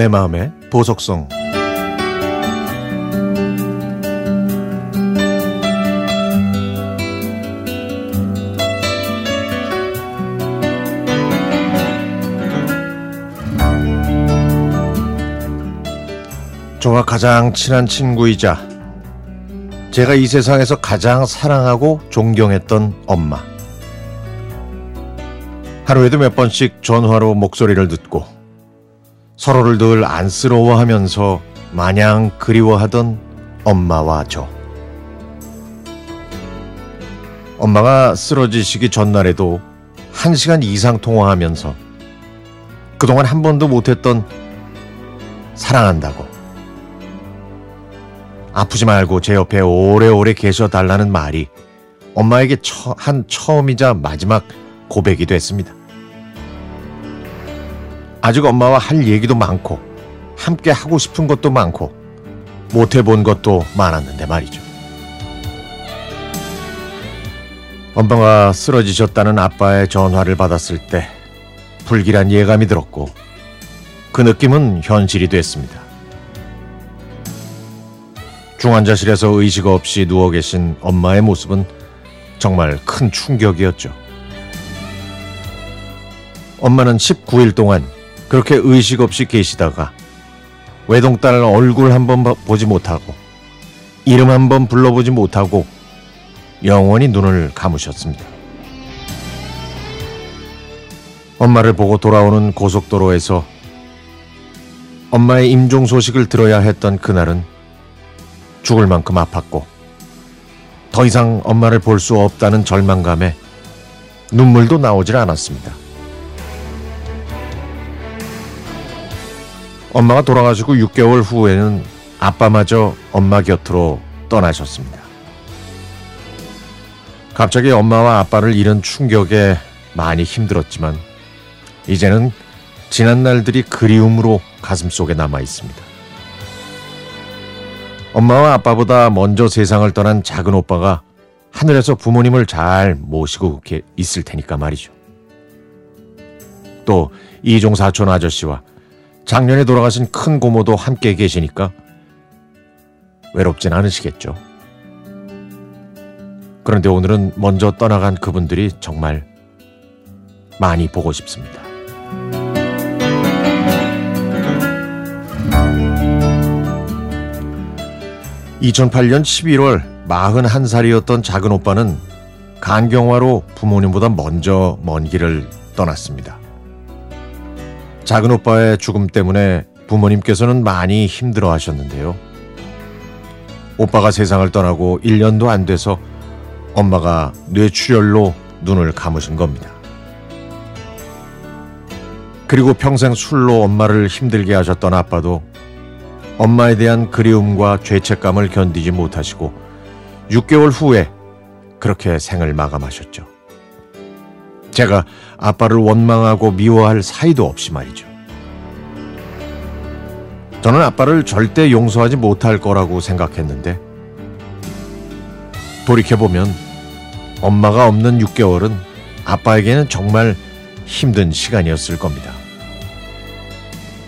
내 마음의 보석성 저와 가장 친한 친구이자 제가 이 세상에서 가장 사랑하고 존경했던 엄마. 하루에도 몇 번씩 전화로 목소리를 듣고 서로를 늘 안쓰러워하면서 마냥 그리워하던 엄마와 저. 엄마가 쓰러지시기 전날에도 한 시간 이상 통화하면서 그동안 한 번도 못했던 사랑한다고 아프지 말고 제 옆에 오래오래 계셔 달라는 말이 엄마에게 처, 한 처음이자 마지막 고백이 됐습니다. 아직 엄마와 할 얘기도 많고 함께 하고 싶은 것도 많고 못 해본 것도 많았는데 말이죠. 엄마가 쓰러지셨다는 아빠의 전화를 받았을 때 불길한 예감이 들었고 그 느낌은 현실이 됐습니다. 중환자실에서 의식 없이 누워 계신 엄마의 모습은 정말 큰 충격이었죠. 엄마는 19일 동안 그렇게 의식 없이 계시다가 외동딸 얼굴 한번 보지 못하고 이름 한번 불러보지 못하고 영원히 눈을 감으셨습니다. 엄마를 보고 돌아오는 고속도로에서 엄마의 임종 소식을 들어야 했던 그날은 죽을 만큼 아팠고 더 이상 엄마를 볼 수 없다는 절망감에 눈물도 나오질 않았습니다. 엄마가 돌아가시고 6개월 후에는 아빠마저 엄마 곁으로 떠나셨습니다. 갑자기 엄마와 아빠를 잃은 충격에 많이 힘들었지만 이제는 지난 날들이 그리움으로 가슴속에 남아 있습니다. 엄마와 아빠보다 먼저 세상을 떠난 작은 오빠가 하늘에서 부모님을 잘 모시고 있을 테니까 말이죠. 또 이종 사촌 아저씨와 작년에 돌아가신 큰 고모도 함께 계시니까 외롭진 않으시겠죠. 그런데 오늘은 먼저 떠나간 그분들이 정말 많이 보고 싶습니다. 2008년 11월 41살이었던 작은 오빠는 간경화로 부모님보다 먼저 먼 길을 떠났습니다. 작은 오빠의 죽음 때문에 부모님께서는 많이 힘들어 하셨는데요. 오빠가 세상을 떠나고 1년도 안 돼서 엄마가 뇌출혈로 눈을 감으신 겁니다. 그리고 평생 술로 엄마를 힘들게 하셨던 아빠도 엄마에 대한 그리움과 죄책감을 견디지 못하시고 6개월 후에 그렇게 생을 마감하셨죠. 제가 아빠를 원망하고 미워할 사이도 없이 말이죠. 저는 아빠를 절대 용서하지 못할 거라고 생각했는데 돌이켜보면 엄마가 없는 6개월은 아빠에게는 정말 힘든 시간이었을 겁니다.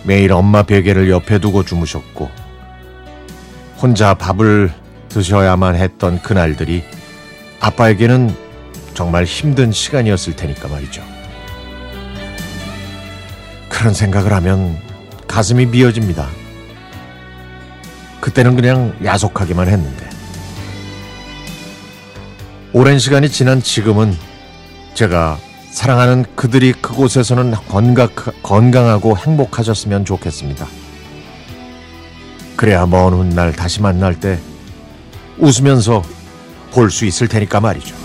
매일 엄마 베개를 옆에 두고 주무셨고 혼자 밥을 드셔야만 했던 그날들이 아빠에게는 정말 힘든 시간이었을 테니까 말이죠. 그런 생각을 하면 가슴이 미어집니다. 그때는 그냥 야속하기만 했는데. 오랜 시간이 지난 지금은 제가 사랑하는 그들이 그곳에서는 건강, 건강하고 행복하셨으면 좋겠습니다. 그래야 먼 훗날 다시 만날 때 웃으면서 볼 수 있을 테니까 말이죠.